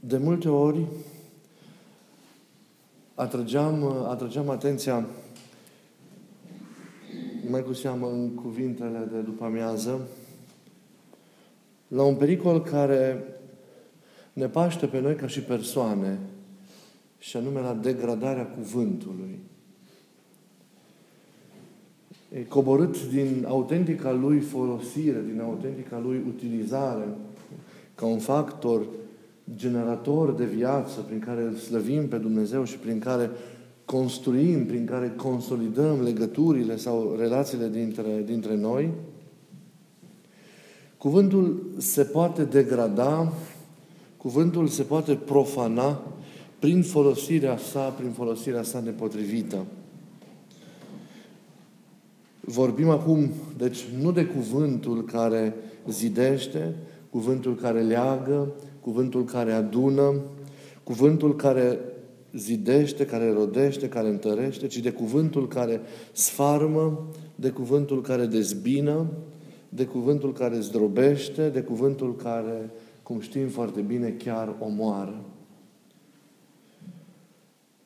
De multe ori atrăgeam, atrăgeam atenția mai cu seamă în cuvintele de după amiază, la un pericol care ne paște pe noi ca și persoane, și anume la degradarea cuvântului. E coborât din autentica lui folosire, din autentica lui utilizare, ca un factor generator de viață prin care îl slăvim pe Dumnezeu și prin care construim, prin care consolidăm legăturile sau relațiile dintre, dintre noi, cuvântul se poate degrada, cuvântul se poate profana prin folosirea sa, prin folosirea sa nepotrivită. Vorbim acum, deci, nu de cuvântul care zidește, cuvântul care leagă, cuvântul care adună, cuvântul care zidește, care rodește, care întărește, ci de cuvântul care sfarmă, de cuvântul care dezbină, de cuvântul care zdrobește, de cuvântul care, cum știm foarte bine, chiar omoară.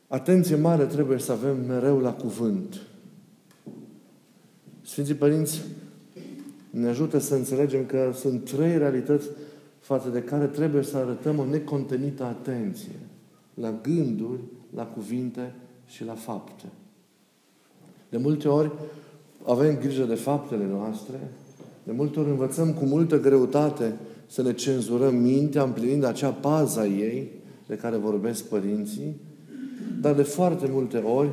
Atenție mare trebuie să avem mereu la cuvânt. Sfinții Părinți ne ajută să înțelegem că sunt trei realități față de care trebuie să arătăm o necontenită atenție la gânduri, la cuvinte și la fapte. De multe ori avem grijă de faptele noastre, de multe ori învățăm cu multă greutate să ne cenzurăm mintea împlinind acea paza ei de care vorbesc părinții, dar de foarte multe ori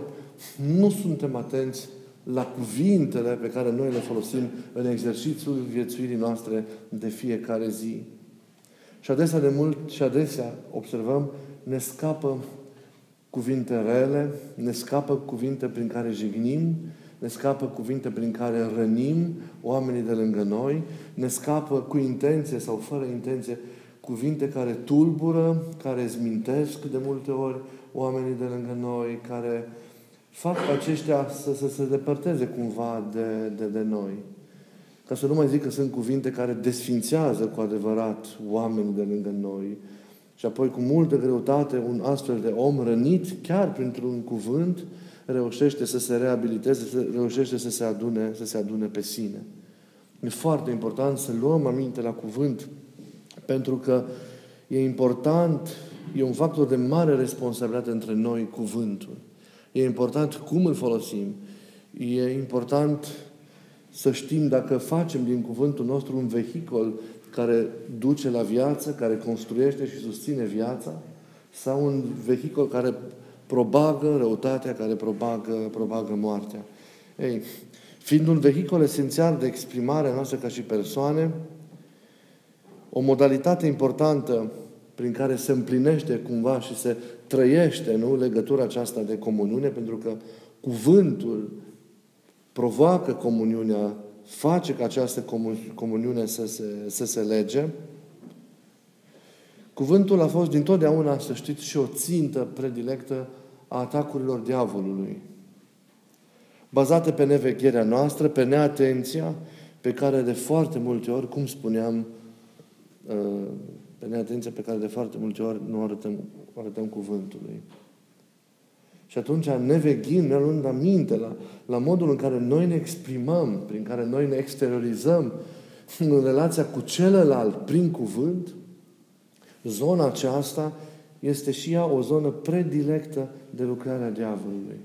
nu suntem atenți la cuvintele pe care noi le folosim în exercițiul viețuirii noastre de fiecare zi. Și adesea de mult și adesea observăm ne scapă cuvinte rele, ne scapă cuvinte prin care jignim, ne scapă cuvinte prin care rănim oamenii de lângă noi, ne scapă cu intenție sau fără intenție cuvinte care tulbură, care zmintesc de multe ori oamenii de lângă noi, care fac aceștia să, să se depărteze cumva de, de, de noi. Ca să nu mai zic că sunt cuvinte care desfințează cu adevărat oamenii de lângă noi, și apoi, cu multă greutate, un astfel de om rănit, chiar printr-un cuvânt, reușește să se reabiliteze, reușește să se adune, să se adune pe sine. E foarte important să luăm aminte la cuvânt, pentru că e important, e un factor de mare responsabilitate între noi cuvântul. E important cum îl folosim. E important să știm dacă facem din cuvântul nostru un vehicol care duce la viață, care construiește și susține viața, sau un vehicul care probagă răutatea, care probagă, probagă moartea. Ei, fiind un vehicul esențial de exprimare a noastră ca și persoane, o modalitate importantă prin care se împlinește cumva și se trăiește nu, legătura aceasta de comuniune, pentru că cuvântul provoacă comuniunea face ca această comuniune să se, să se lege. Cuvântul a fost dintotdeauna, să știți, și o țintă predilectă a atacurilor diavolului. Bazate pe nevegherea noastră, pe neatenția pe care de foarte multe ori, cum spuneam, uh, pe neatenția pe care de foarte multe ori nu arătăm, arătăm cuvântului. Și atunci, neveghind, ne luând aminte la, la modul în care noi ne exprimăm, prin care noi ne exteriorizăm în relația cu celălalt prin cuvânt, zona aceasta este și ea o zonă predilectă de lucrarea diavolului.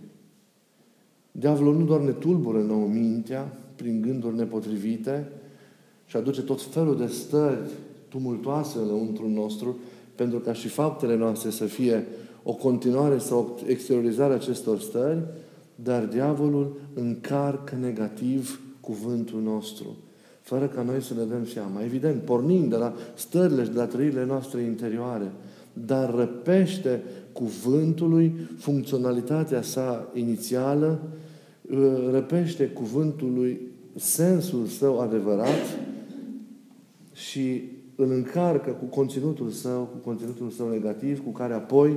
Diavolul nu doar ne tulbură nouă mintea prin gânduri nepotrivite și aduce tot felul de stări tumultoase înăuntru nostru, pentru ca și faptele noastre să fie o continuare sau o exteriorizare a acestor stări, dar diavolul încarcă negativ cuvântul nostru, fără ca noi să ne dăm seama. Evident, pornind de la stările și de la trăirile noastre interioare, dar răpește cuvântului funcționalitatea sa inițială, răpește cuvântului sensul său adevărat și îl încarcă cu conținutul său, cu conținutul său negativ, cu care apoi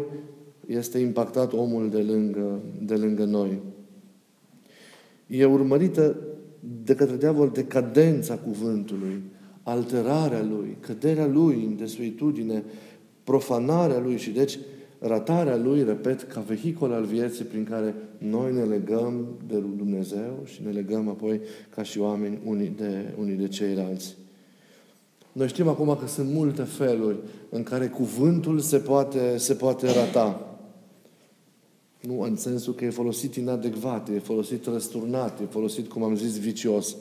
este impactat omul de lângă, de lângă noi. E urmărită de către diavol decadența cuvântului, alterarea lui, căderea lui în desuetudine, profanarea lui și deci ratarea lui, repet, ca vehicul al vieții prin care noi ne legăm de Dumnezeu și ne legăm apoi ca și oameni unii de, unii de ceilalți. Noi știm acum că sunt multe feluri în care cuvântul se poate, se poate rata. Nu în sensul că e folosit inadecvat, e folosit răsturnat, e folosit, cum am zis, vicios.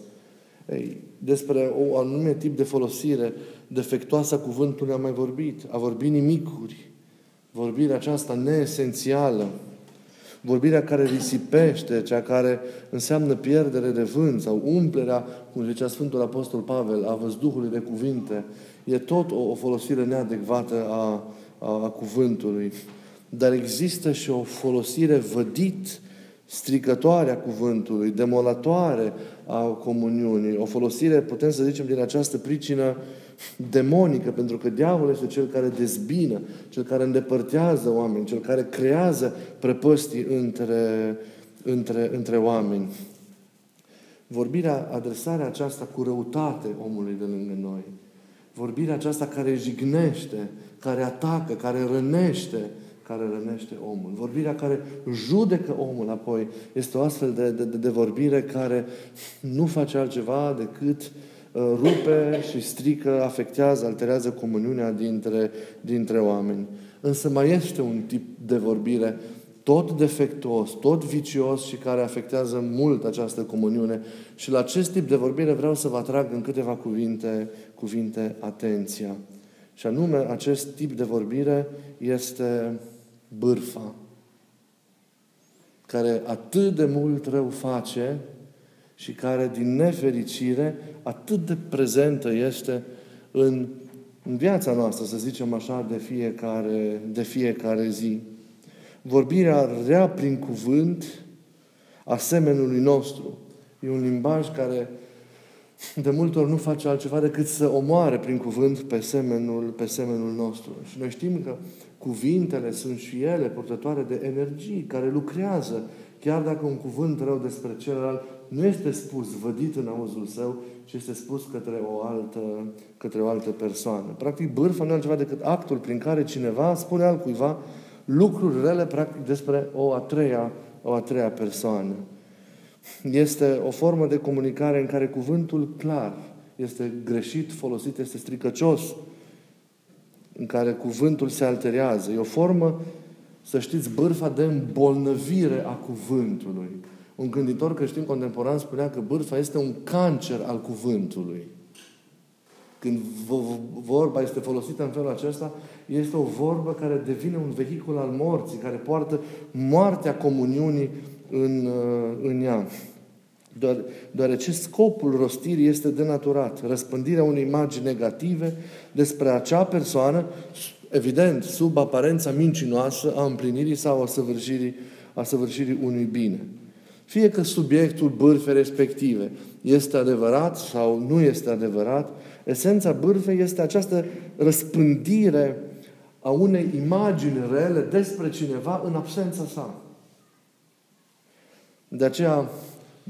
Ei, despre o anume tip de folosire defectoasă a cuvântului am mai vorbit. A vorbit nimicuri. Vorbirea aceasta neesențială. Vorbirea care risipește, cea care înseamnă pierdere de vânt sau umplerea, cum zicea Sfântul Apostol Pavel, a văzduhului de cuvinte. E tot o, o folosire neadecvată a, a, a cuvântului. Dar există și o folosire vădit, stricătoare a cuvântului, demolatoare a comuniunii, o folosire, putem să zicem, din această pricină demonică, pentru că diavolul este cel care dezbină, cel care îndepărtează oameni, cel care creează prăpăstii între, între, între oameni. Vorbirea, adresarea aceasta cu răutate omului de lângă noi, vorbirea aceasta care jignește, care atacă, care rănește, care rănește omul. Vorbirea care judecă omul apoi este o astfel de, de, de vorbire care nu face altceva decât uh, rupe și strică, afectează, alterează comuniunea dintre, dintre oameni. Însă mai este un tip de vorbire tot defectuos, tot vicios și care afectează mult această comuniune. Și la acest tip de vorbire vreau să vă atrag în câteva cuvinte, cuvinte atenția. Și anume, acest tip de vorbire este bârfa, care atât de mult rău face și care, din nefericire, atât de prezentă este în, în viața noastră, să zicem așa, de fiecare, de fiecare zi. Vorbirea rea prin cuvânt a semenului nostru. E un limbaj care de multe ori nu face altceva decât să omoare prin cuvânt pe semenul, pe semenul nostru. Și noi știm că Cuvintele sunt și ele purtătoare de energii care lucrează, chiar dacă un cuvânt rău despre celălalt nu este spus, vădit în auzul său, ci este spus către o altă, către o altă persoană. Practic, bârfa nu e altceva decât actul prin care cineva spune altcuiva lucruri rele, practic, despre o a treia, o a treia persoană. Este o formă de comunicare în care cuvântul clar este greșit folosit, este stricăcios, în care cuvântul se alterează. E o formă, să știți, bârfa de îmbolnăvire a cuvântului. Un gânditor creștin contemporan spunea că bârfa este un cancer al cuvântului. Când vorba este folosită în felul acesta, este o vorbă care devine un vehicul al morții, care poartă moartea comuniunii în, în ea doar, deoarece scopul rostirii este denaturat. Răspândirea unei imagini negative despre acea persoană, evident, sub aparența mincinoasă a împlinirii sau a săvârșirii, a săvârșirii unui bine. Fie că subiectul bârfei respective este adevărat sau nu este adevărat, esența bârfei este această răspândire a unei imagini rele despre cineva în absența sa. De aceea,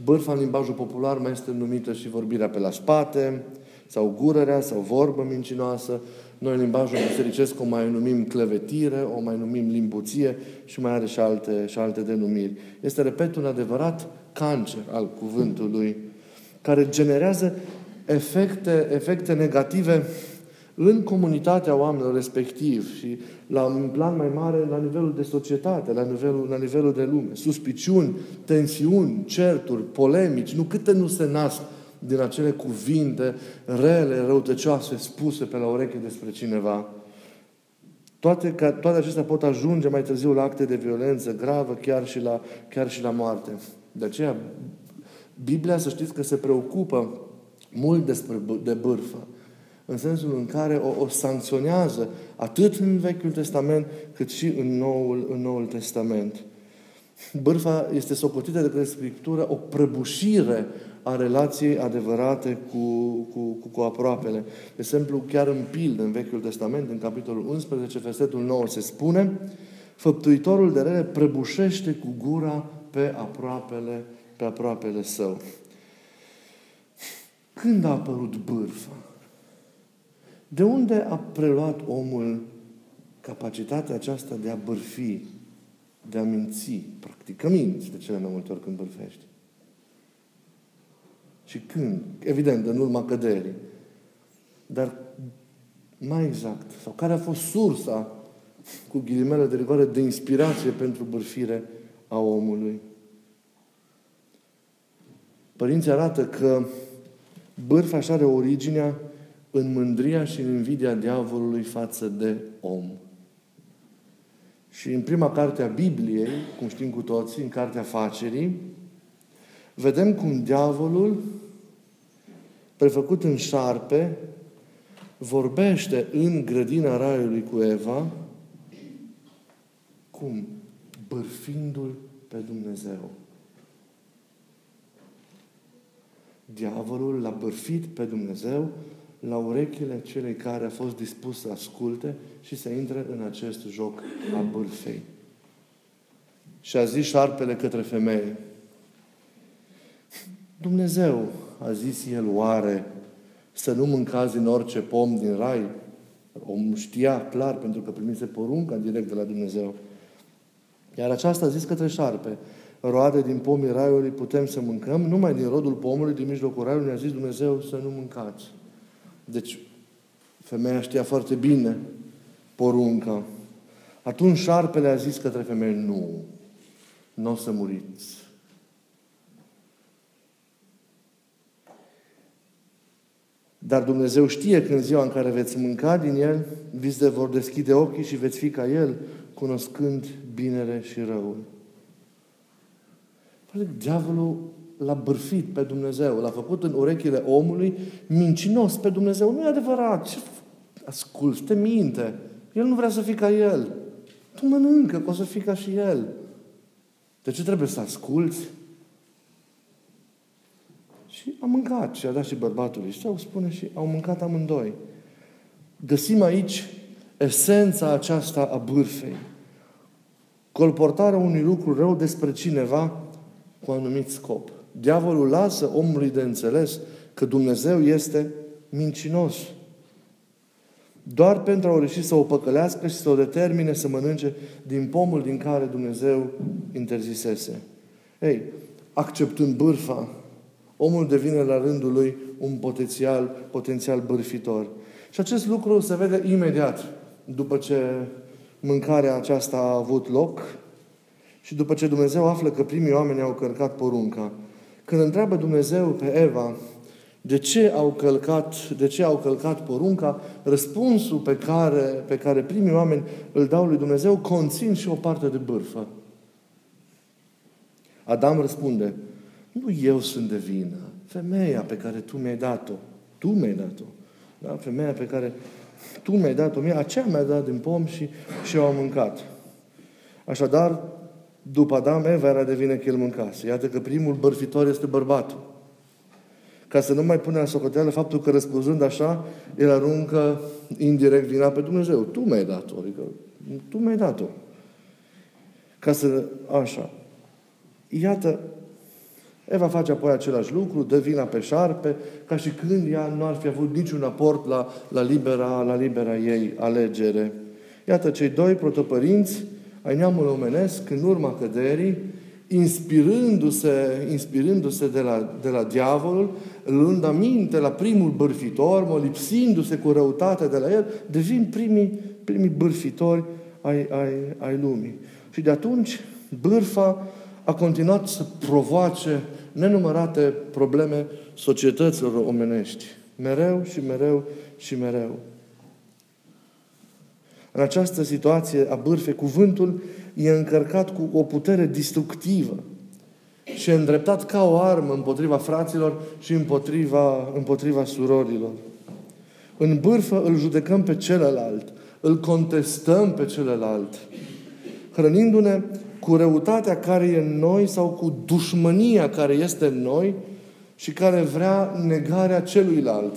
Bârfa în limbajul popular mai este numită și vorbirea pe la spate, sau gurărea, sau vorbă mincinoasă. Noi în limbajul bisericesc o mai numim clevetire, o mai numim limbuție și mai are și alte, și alte denumiri. Este, repet, un adevărat cancer al cuvântului care generează efecte, efecte negative în comunitatea oamenilor respectiv și la un plan mai mare la nivelul de societate, la nivelul, la nivelul de lume. Suspiciuni, tensiuni, certuri, polemici, nu câte nu se nasc din acele cuvinte rele, răutăcioase, spuse pe la ureche despre cineva. Toate, toate acestea pot ajunge mai târziu la acte de violență gravă, chiar și la, chiar și la moarte. De aceea, Biblia, să știți că se preocupă mult despre, de bârfă în sensul în care o, o sancționează atât în Vechiul Testament cât și în Noul, în Noul Testament. Bârfa este socotită de către Scriptură o prăbușire a relației adevărate cu, cu, cu, cu aproapele. De exemplu, chiar în pildă, în Vechiul Testament, în capitolul 11, versetul 9, se spune Făptuitorul de rele prăbușește cu gura pe aproapele, pe aproapele său. Când a apărut bârfa? De unde a preluat omul capacitatea aceasta de a bârfi, de a minți, practic că minți de cele mai multe ori când bârfești. Și când? Evident, în urma căderii. Dar mai exact, sau care a fost sursa, cu ghilimele de rigoare, de inspirație pentru bârfire a omului? Părinții arată că bârfa așa are originea în mândria și în invidia diavolului față de om. Și în prima carte a Bibliei, cum știm cu toții, în cartea Facerii, vedem cum diavolul, prefăcut în șarpe, vorbește în grădina raiului cu Eva, cum? Bârfindu-l pe Dumnezeu. Diavolul l-a bârfit pe Dumnezeu la urechile celei care a fost dispus să asculte și să intre în acest joc a bârfei. Și a zis șarpele către femeie, Dumnezeu, a zis el, oare să nu mâncați din orice pom din rai? Om știa clar, pentru că primise porunca direct de la Dumnezeu. Iar aceasta a zis către șarpe, roade din pomii raiului putem să mâncăm, numai din rodul pomului din mijlocul raiului ne-a zis Dumnezeu să nu mâncați. Deci, femeia știa foarte bine porunca. Atunci șarpele a zis către femeie, nu, nu o să muriți. Dar Dumnezeu știe că în ziua în care veți mânca din el, vi se vor deschide ochii și veți fi ca El, cunoscând binele și răul. Diavolul l-a bârfit pe Dumnezeu, l-a făcut în urechile omului mincinos pe Dumnezeu. Nu e adevărat. Ce asculți? Te minte. El nu vrea să fii ca El. Tu mănâncă, că o să fii ca și El. De ce trebuie să asculți? Și a mâncat și a dat și bărbatului. Și sau spune și au mâncat amândoi. Găsim aici esența aceasta a bârfei. Colportarea unui lucru rău despre cineva cu anumit scop. Diavolul lasă omului de înțeles că Dumnezeu este mincinos. Doar pentru a reuși să o păcălească și să o determine să mănânce din pomul din care Dumnezeu interzisese. Ei, acceptând bârfa, omul devine la rândul lui un potențial, potențial bârfitor. Și acest lucru se vede imediat după ce mâncarea aceasta a avut loc și după ce Dumnezeu află că primii oameni au călcat porunca. Când întreabă Dumnezeu pe Eva de ce au călcat, de ce au călcat porunca, răspunsul pe care, pe care primii oameni îl dau lui Dumnezeu conțin și o parte de bârfă. Adam răspunde, nu eu sunt de vină, femeia pe care tu mi-ai dat-o. Tu mi-ai dat-o. Da? Femeia pe care tu mi-ai dat-o mie, aceea mi-a dat din pom și, și eu am mâncat. Așadar, după Adam, Eva era de vină că el mâncase. Iată că primul bărfitor este bărbatul. Ca să nu mai pune la socoteală faptul că răspunzând așa, el aruncă indirect vina pe Dumnezeu. Tu mi-ai dat-o. Adică, tu mi-ai dat-o. Ca să... Așa. Iată, Eva face apoi același lucru, dă vina pe șarpe, ca și când ea nu ar fi avut niciun aport la, la, libera, la libera ei alegere. Iată, cei doi protopărinți ai neamului omenesc, în urma căderii, inspirându-se, inspirându-se de, la, de la diavolul, luând aminte la primul bârfitor, mă lipsindu-se cu răutate de la el, devin primii, primii bârfitori ai, ai, ai lumii. Și de atunci, bârfa a continuat să provoace nenumărate probleme societăților omenești. Mereu și mereu și mereu. În această situație a bârfei, cuvântul e încărcat cu o putere destructivă și e îndreptat ca o armă împotriva fraților și împotriva, împotriva surorilor. În bârfă îl judecăm pe celălalt, îl contestăm pe celălalt, hrănindu-ne cu răutatea care e în noi sau cu dușmânia care este în noi și care vrea negarea celuilalt.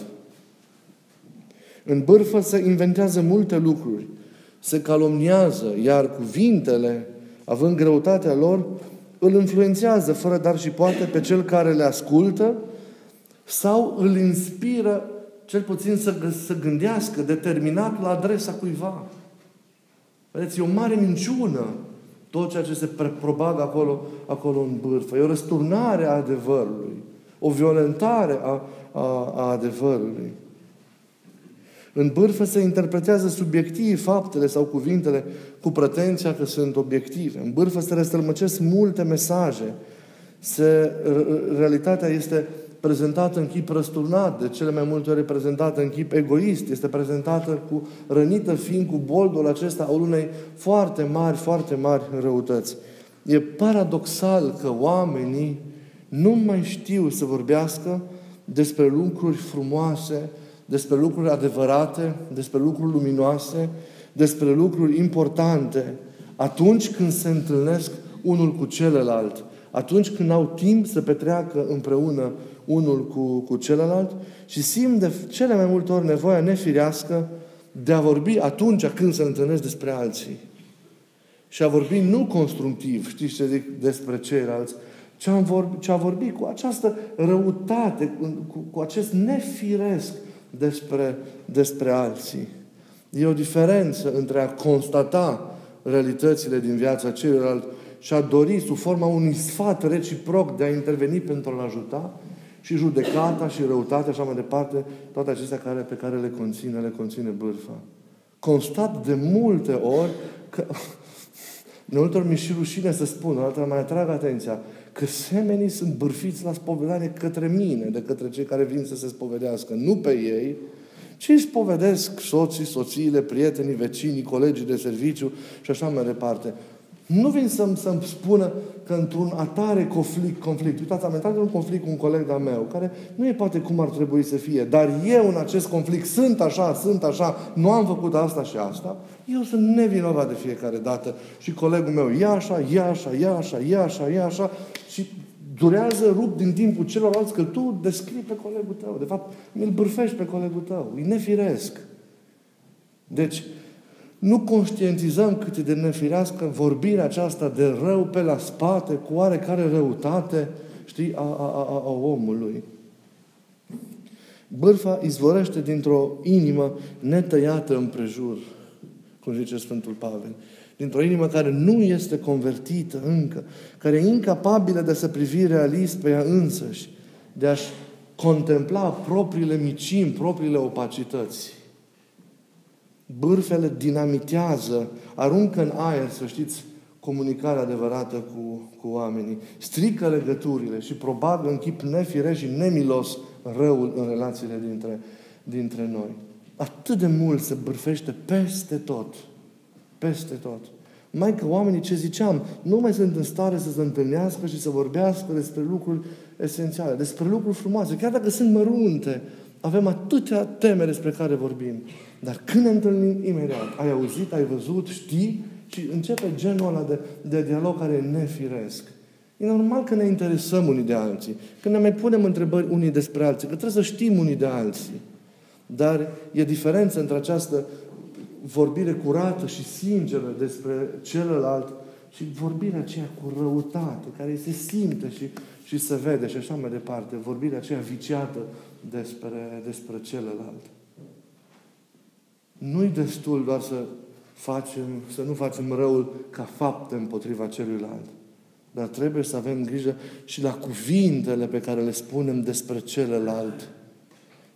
În bârfă se inventează multe lucruri se calomniază, iar cuvintele, având greutatea lor, îl influențează fără dar și poate pe cel care le ascultă sau îl inspiră cel puțin să, să gândească determinat la adresa cuiva. Vedeți, e o mare minciună tot ceea ce se propagă acolo, acolo în bârfă. E o răsturnare a adevărului. O violentare a, a, a adevărului. În bârfă se interpretează subiectiv faptele sau cuvintele cu pretenția că sunt obiective. În bârfă se răstălmăcesc multe mesaje. Se, realitatea este prezentată în chip răsturnat, de cele mai multe ori prezentată în chip egoist, este prezentată cu rănită fiind cu boldul acesta al unei foarte mari, foarte mari răutăți. E paradoxal că oamenii nu mai știu să vorbească despre lucruri frumoase, despre lucruri adevărate, despre lucruri luminoase, despre lucruri importante, atunci când se întâlnesc unul cu celălalt, atunci când au timp să petreacă împreună unul cu, cu celălalt și simt de cele mai multe ori nevoia nefirească de a vorbi atunci când se întâlnesc despre alții. Și a vorbi nu constructiv, știți ce zic despre ceilalți, ci a vorbi, ci a vorbi cu această răutate, cu, cu acest nefiresc despre, despre alții. E o diferență între a constata realitățile din viața celuilalt și a dori sub forma unui sfat reciproc de a interveni pentru a-l ajuta și judecata și răutatea și așa mai departe, toate acestea care, pe care le conține, le conține bârfa. Constat de multe ori că de multe ori mi și rușine să spun, altă mai atrag atenția, că semenii sunt bârfiți la spovedanie către mine, de către cei care vin să se spovedească, nu pe ei, ci își spovedesc soții, soțiile, prietenii, vecinii, colegii de serviciu și așa mai departe. Nu vin să-mi, să spună că într-un atare conflict, conflict, uitați, am intrat în un conflict cu un coleg de-a meu, care nu e poate cum ar trebui să fie, dar eu în acest conflict sunt așa, sunt așa, nu am făcut asta și asta, eu sunt nevinovat de fiecare dată. Și colegul meu e așa, e așa, e așa, e așa, e așa și durează rup din timpul celorlalți că tu descrii pe colegul tău. De fapt, îl bârfești pe colegul tău. E nefiresc. Deci, nu conștientizăm cât de nefirească vorbirea aceasta de rău pe la spate, cu oarecare răutate, știi, a, a, a, a omului. Bârfa izvorăște dintr-o inimă netăiată împrejur, cum zice Sfântul Pavel. Dintr-o inimă care nu este convertită încă, care e incapabilă de să privi realist pe ea însăși, de a-și contempla propriile micimi, propriile opacități. Bârfele dinamitează, aruncă în aer, să știți, comunicarea adevărată cu, cu oamenii. Strică legăturile și probabă în chip nefiresc și nemilos răul în relațiile dintre, dintre noi. Atât de mult se bârfește peste tot. Peste tot. Mai că oamenii, ce ziceam, nu mai sunt în stare să se întâlnească și să vorbească despre lucruri esențiale, despre lucruri frumoase, chiar dacă sunt mărunte. Avem atâtea teme despre care vorbim. Dar când ne întâlnim imediat, ai auzit, ai văzut, știi și începe genul ăla de, de dialog care e nefiresc. E normal că ne interesăm unii de alții, că ne mai punem întrebări unii despre alții, că trebuie să știm unii de alții. Dar e diferență între această vorbire curată și sinceră despre celălalt și vorbirea aceea cu răutate, care se simte și, și se vede și așa mai departe. Vorbirea aceea viciată despre, despre celălalt. Nu-i destul doar să facem, să nu facem răul ca fapte împotriva celuilalt. Dar trebuie să avem grijă și la cuvintele pe care le spunem despre celălalt.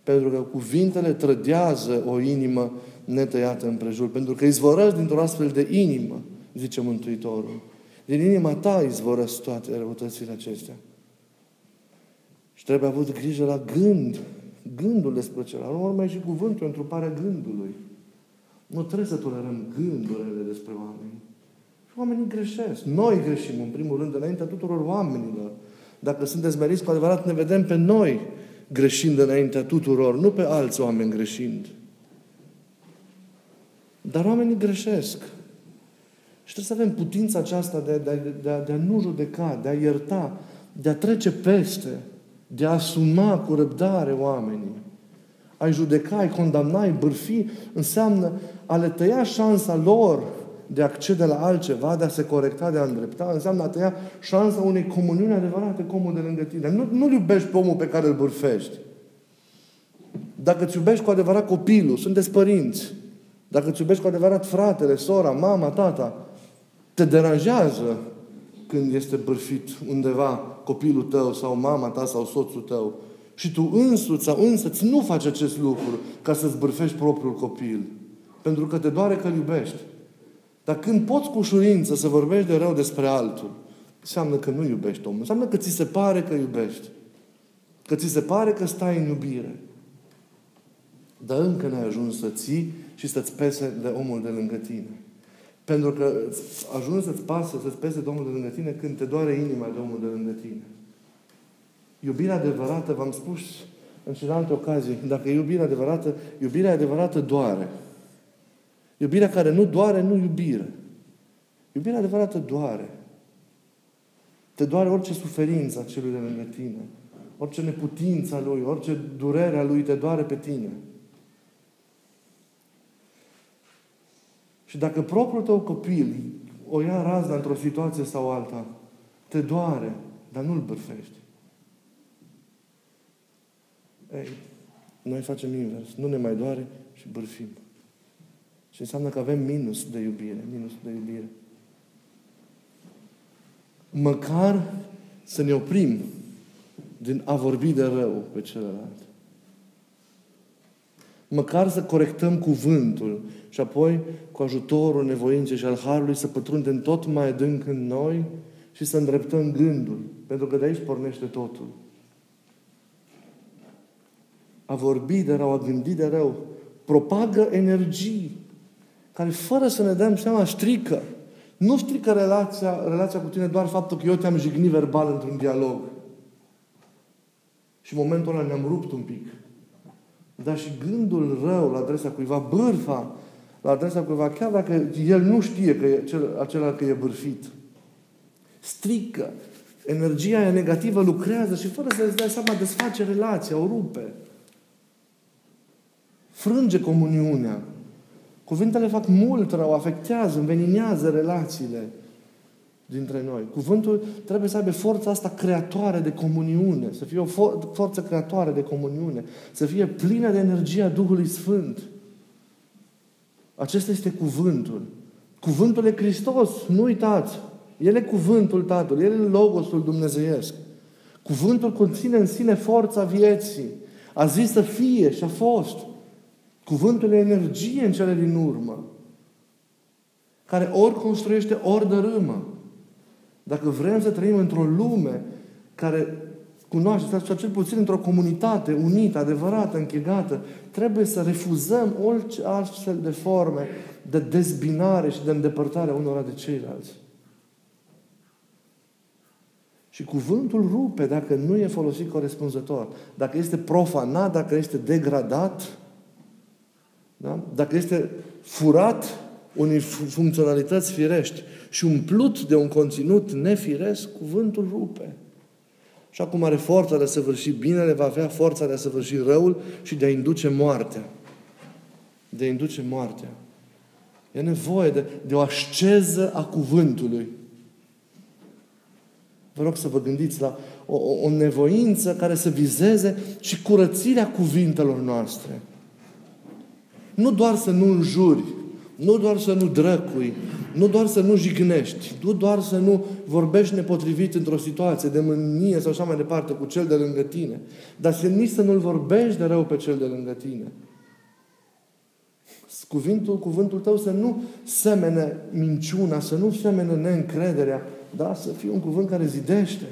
Pentru că cuvintele trădează o inimă netăiată împrejur. Pentru că izvorăși dintr-o astfel de inimă, zice Mântuitorul. Din inima ta izvorăsc toate răutățile acestea. Și trebuie avut grijă la gând. Gândul despre celălalt. Nu mai și cuvântul întruparea gândului. Nu trebuie să tolerăm gândurile despre oameni. Și oamenii greșesc. Noi greșim, în primul rând, înaintea tuturor oamenilor. Dacă sunteți meriți cu adevărat, ne vedem pe noi greșind înaintea tuturor, nu pe alți oameni greșind. Dar oamenii greșesc. Și trebuie să avem putința aceasta de, de, de, de a nu judeca, de a ierta, de a trece peste, de a asuma cu răbdare oamenii. Ai judeca, ai condamna, ai bârfi, înseamnă a le tăia șansa lor de a accede la altceva, de a se corecta, de a îndrepta, înseamnă a tăia șansa unei comuniuni adevărate cu omul de lângă tine. Nu, nu iubești pe omul pe care îl bârfești. Dacă îți iubești cu adevărat copilul, sunteți părinți, Dacă îți iubești cu adevărat fratele, sora, mama, tata, te deranjează când este bârfit undeva copilul tău sau mama ta sau soțul tău. Și tu însuți sau însăți nu faci acest lucru ca să-ți bârfești propriul copil. Pentru că te doare că iubești. Dar când poți cu ușurință să vorbești de rău despre altul, înseamnă că nu iubești omul. Înseamnă că ți se pare că iubești. Că ți se pare că stai în iubire. Dar încă n-ai ajuns să ții și să-ți pese de omul de lângă tine. Pentru că ajungi să-ți pasă, să-ți pese de omul de lângă tine când te doare inima de omul de lângă tine. Iubirea adevărată, v-am spus în celelalte ocazii, dacă e iubirea adevărată, iubirea adevărată doare. Iubirea care nu doare, nu iubire. Iubirea adevărată doare. Te doare orice suferință a celui de lângă tine. Orice neputință a lui, orice durere a lui te doare pe tine. Și dacă propriul tău copil o ia razna într-o situație sau alta, te doare, dar nu-l bârfești. Ei, noi facem invers. Nu ne mai doare și bârfim. Și înseamnă că avem minus de iubire. Minus de iubire. Măcar să ne oprim din a vorbi de rău pe celălalt. Măcar să corectăm cuvântul și apoi, cu ajutorul nevoinței și al Harului, să pătrundem tot mai adânc în noi și să îndreptăm gândul. Pentru că de aici pornește totul. A vorbi de rău, a gândi de rău, propagă energii care, fără să ne dăm seama, strică. Nu strică relația, relația cu tine doar faptul că eu te-am jignit verbal într-un dialog. Și în momentul ăla ne-am rupt un pic. Dar și gândul rău la adresa cuiva, bârfa la adresa cuiva, chiar dacă el nu știe că e cel, acela că e bârfit, strică. Energia aia negativă lucrează și fără să-ți dai seama desface relația, o rupe. Frânge comuniunea. Cuvintele fac mult rău, afectează, înveninează relațiile dintre noi. Cuvântul trebuie să aibă forța asta creatoare de comuniune, să fie o for- forță creatoare de comuniune, să fie plină de energia Duhului Sfânt. Acesta este cuvântul. Cuvântul e Hristos, nu uitați. El e cuvântul Tatălui, El e Logosul Dumnezeiesc. Cuvântul conține în sine forța vieții. A zis să fie și a fost. Cuvântul e energie în cele din urmă, care ori construiește, ori dărâmă. Dacă vrem să trăim într-o lume care cunoaște, sau cel puțin într-o comunitate unită, adevărată, închegată, trebuie să refuzăm orice astfel de forme de dezbinare și de îndepărtare unora de ceilalți. Și cuvântul rupe dacă nu e folosit corespunzător. Dacă este profanat, dacă este degradat, da? dacă este furat unei funcționalități firești și umplut de un conținut nefiresc, cuvântul rupe. Și acum are forța de a săvârși binele, va avea forța de a săvârși răul și de a induce moartea. De a induce moartea. E nevoie de, de o asceză a cuvântului. Vă rog să vă gândiți la o, o, o nevoință care să vizeze și curățirea cuvintelor noastre. Nu doar să nu înjuri, nu doar să nu drăcui, nu doar să nu jignești, nu doar să nu vorbești nepotrivit într-o situație de mânie sau așa mai departe cu cel de lângă tine, dar să nici să nu-l vorbești de rău pe cel de lângă tine. Cuvântul, cuvântul tău să nu semene minciuna, să nu semene neîncrederea, dar să fie un cuvânt care zidește.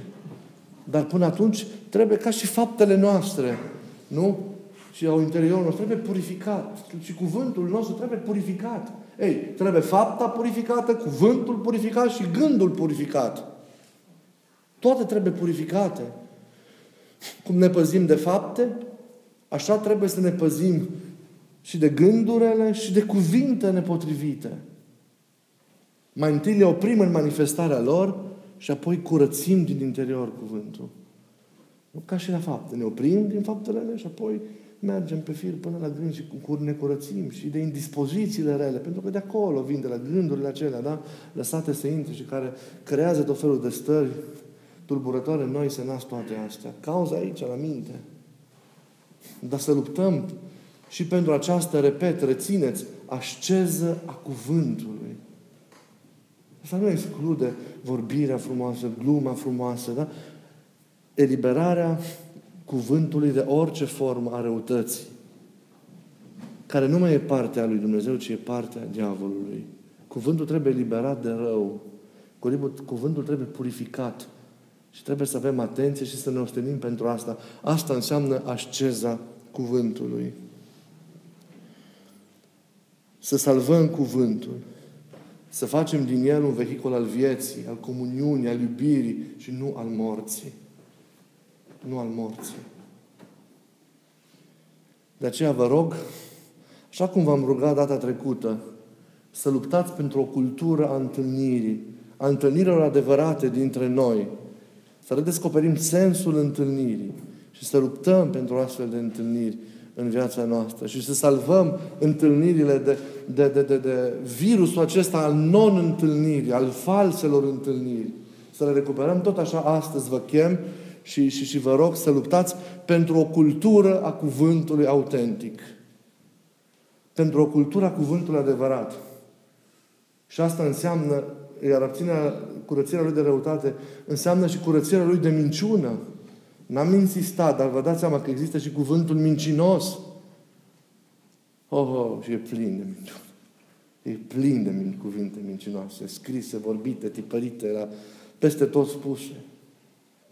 Dar până atunci trebuie ca și faptele noastre, nu? Și au interiorul nostru trebuie purificat. Și cuvântul nostru trebuie purificat. Ei, trebuie fapta purificată, cuvântul purificat și gândul purificat. Toate trebuie purificate. Cum ne păzim de fapte, așa trebuie să ne păzim și de gândurile și de cuvinte nepotrivite. Mai întâi le oprim în manifestarea lor și apoi curățim din interior cuvântul. Nu ca și la fapte. Ne oprim din faptele și apoi mergem pe fir până la gând și ne curățim și de indispozițiile rele, pentru că de acolo vin, de la gândurile acelea, da? lăsate să intre și care creează tot felul de stări tulburătoare în noi se nasc toate astea. Cauza aici, la minte. Dar să luptăm și pentru această, repet, rețineți, asceză a cuvântului. Asta nu exclude vorbirea frumoasă, gluma frumoasă, da? Eliberarea cuvântului de orice formă a răutății, care nu mai e partea lui Dumnezeu, ci e partea diavolului. Cuvântul trebuie eliberat de rău. Cuvântul trebuie purificat. Și trebuie să avem atenție și să ne ostenim pentru asta. Asta înseamnă asceza cuvântului. Să salvăm cuvântul. Să facem din el un vehicul al vieții, al comuniunii, al iubirii și nu al morții. Nu al morții. De aceea vă rog, așa cum v-am rugat data trecută, să luptați pentru o cultură a întâlnirii, a întâlnirilor adevărate dintre noi, să redescoperim sensul întâlnirii și să luptăm pentru astfel de întâlniri în viața noastră și să salvăm întâlnirile de, de, de, de, de virusul acesta al non-întâlnirii, al falselor întâlniri. Să le recuperăm tot așa astăzi, vă chem și, și, și vă rog să luptați pentru o cultură a cuvântului autentic. Pentru o cultură a cuvântului adevărat. Și asta înseamnă, iar abținerea, curățirea lui de răutate, înseamnă și curățirea lui de minciună. N-am insistat, dar vă dați seama că există și cuvântul mincinos. Oh, oh, și e plin de minciună. E plin de cuvinte mincinoase, scrise, vorbite, tipărite, la, peste tot spuse.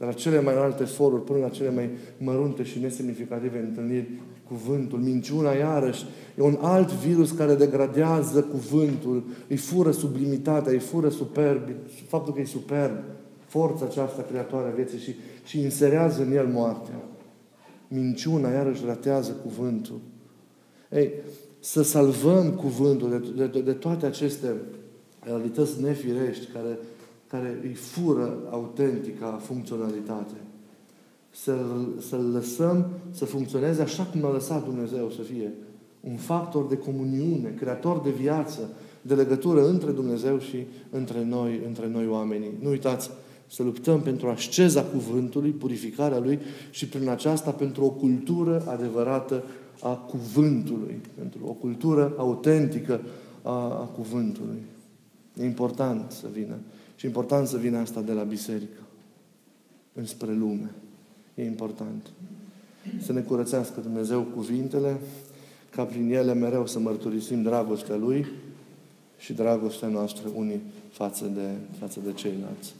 De la cele mai înalte foruri până la cele mai mărunte și nesemnificative întâlniri, cuvântul, minciuna iarăși, e un alt virus care degradează cuvântul, îi fură sublimitatea, îi fură superb, faptul că e superb, forța aceasta creatoare a vieții și, și inserează în el moartea. Minciuna iarăși ratează cuvântul. Ei, să salvăm cuvântul de, de, de toate aceste realități nefirești care, care îi fură autentica funcționalitate. Să-l, să-l lăsăm să funcționeze așa cum a lăsat Dumnezeu să fie. Un factor de comuniune, creator de viață, de legătură între Dumnezeu și între noi, între noi oamenii. Nu uitați, să luptăm pentru asceza cuvântului, purificarea lui și prin aceasta pentru o cultură adevărată a cuvântului, pentru o cultură autentică a, a cuvântului. E important să vină. Și e important să vină asta de la biserică înspre lume. E important. Să ne curățească Dumnezeu cuvintele, ca prin ele mereu să mărturisim dragostea Lui și dragostea noastră unii față de, față de ceilalți.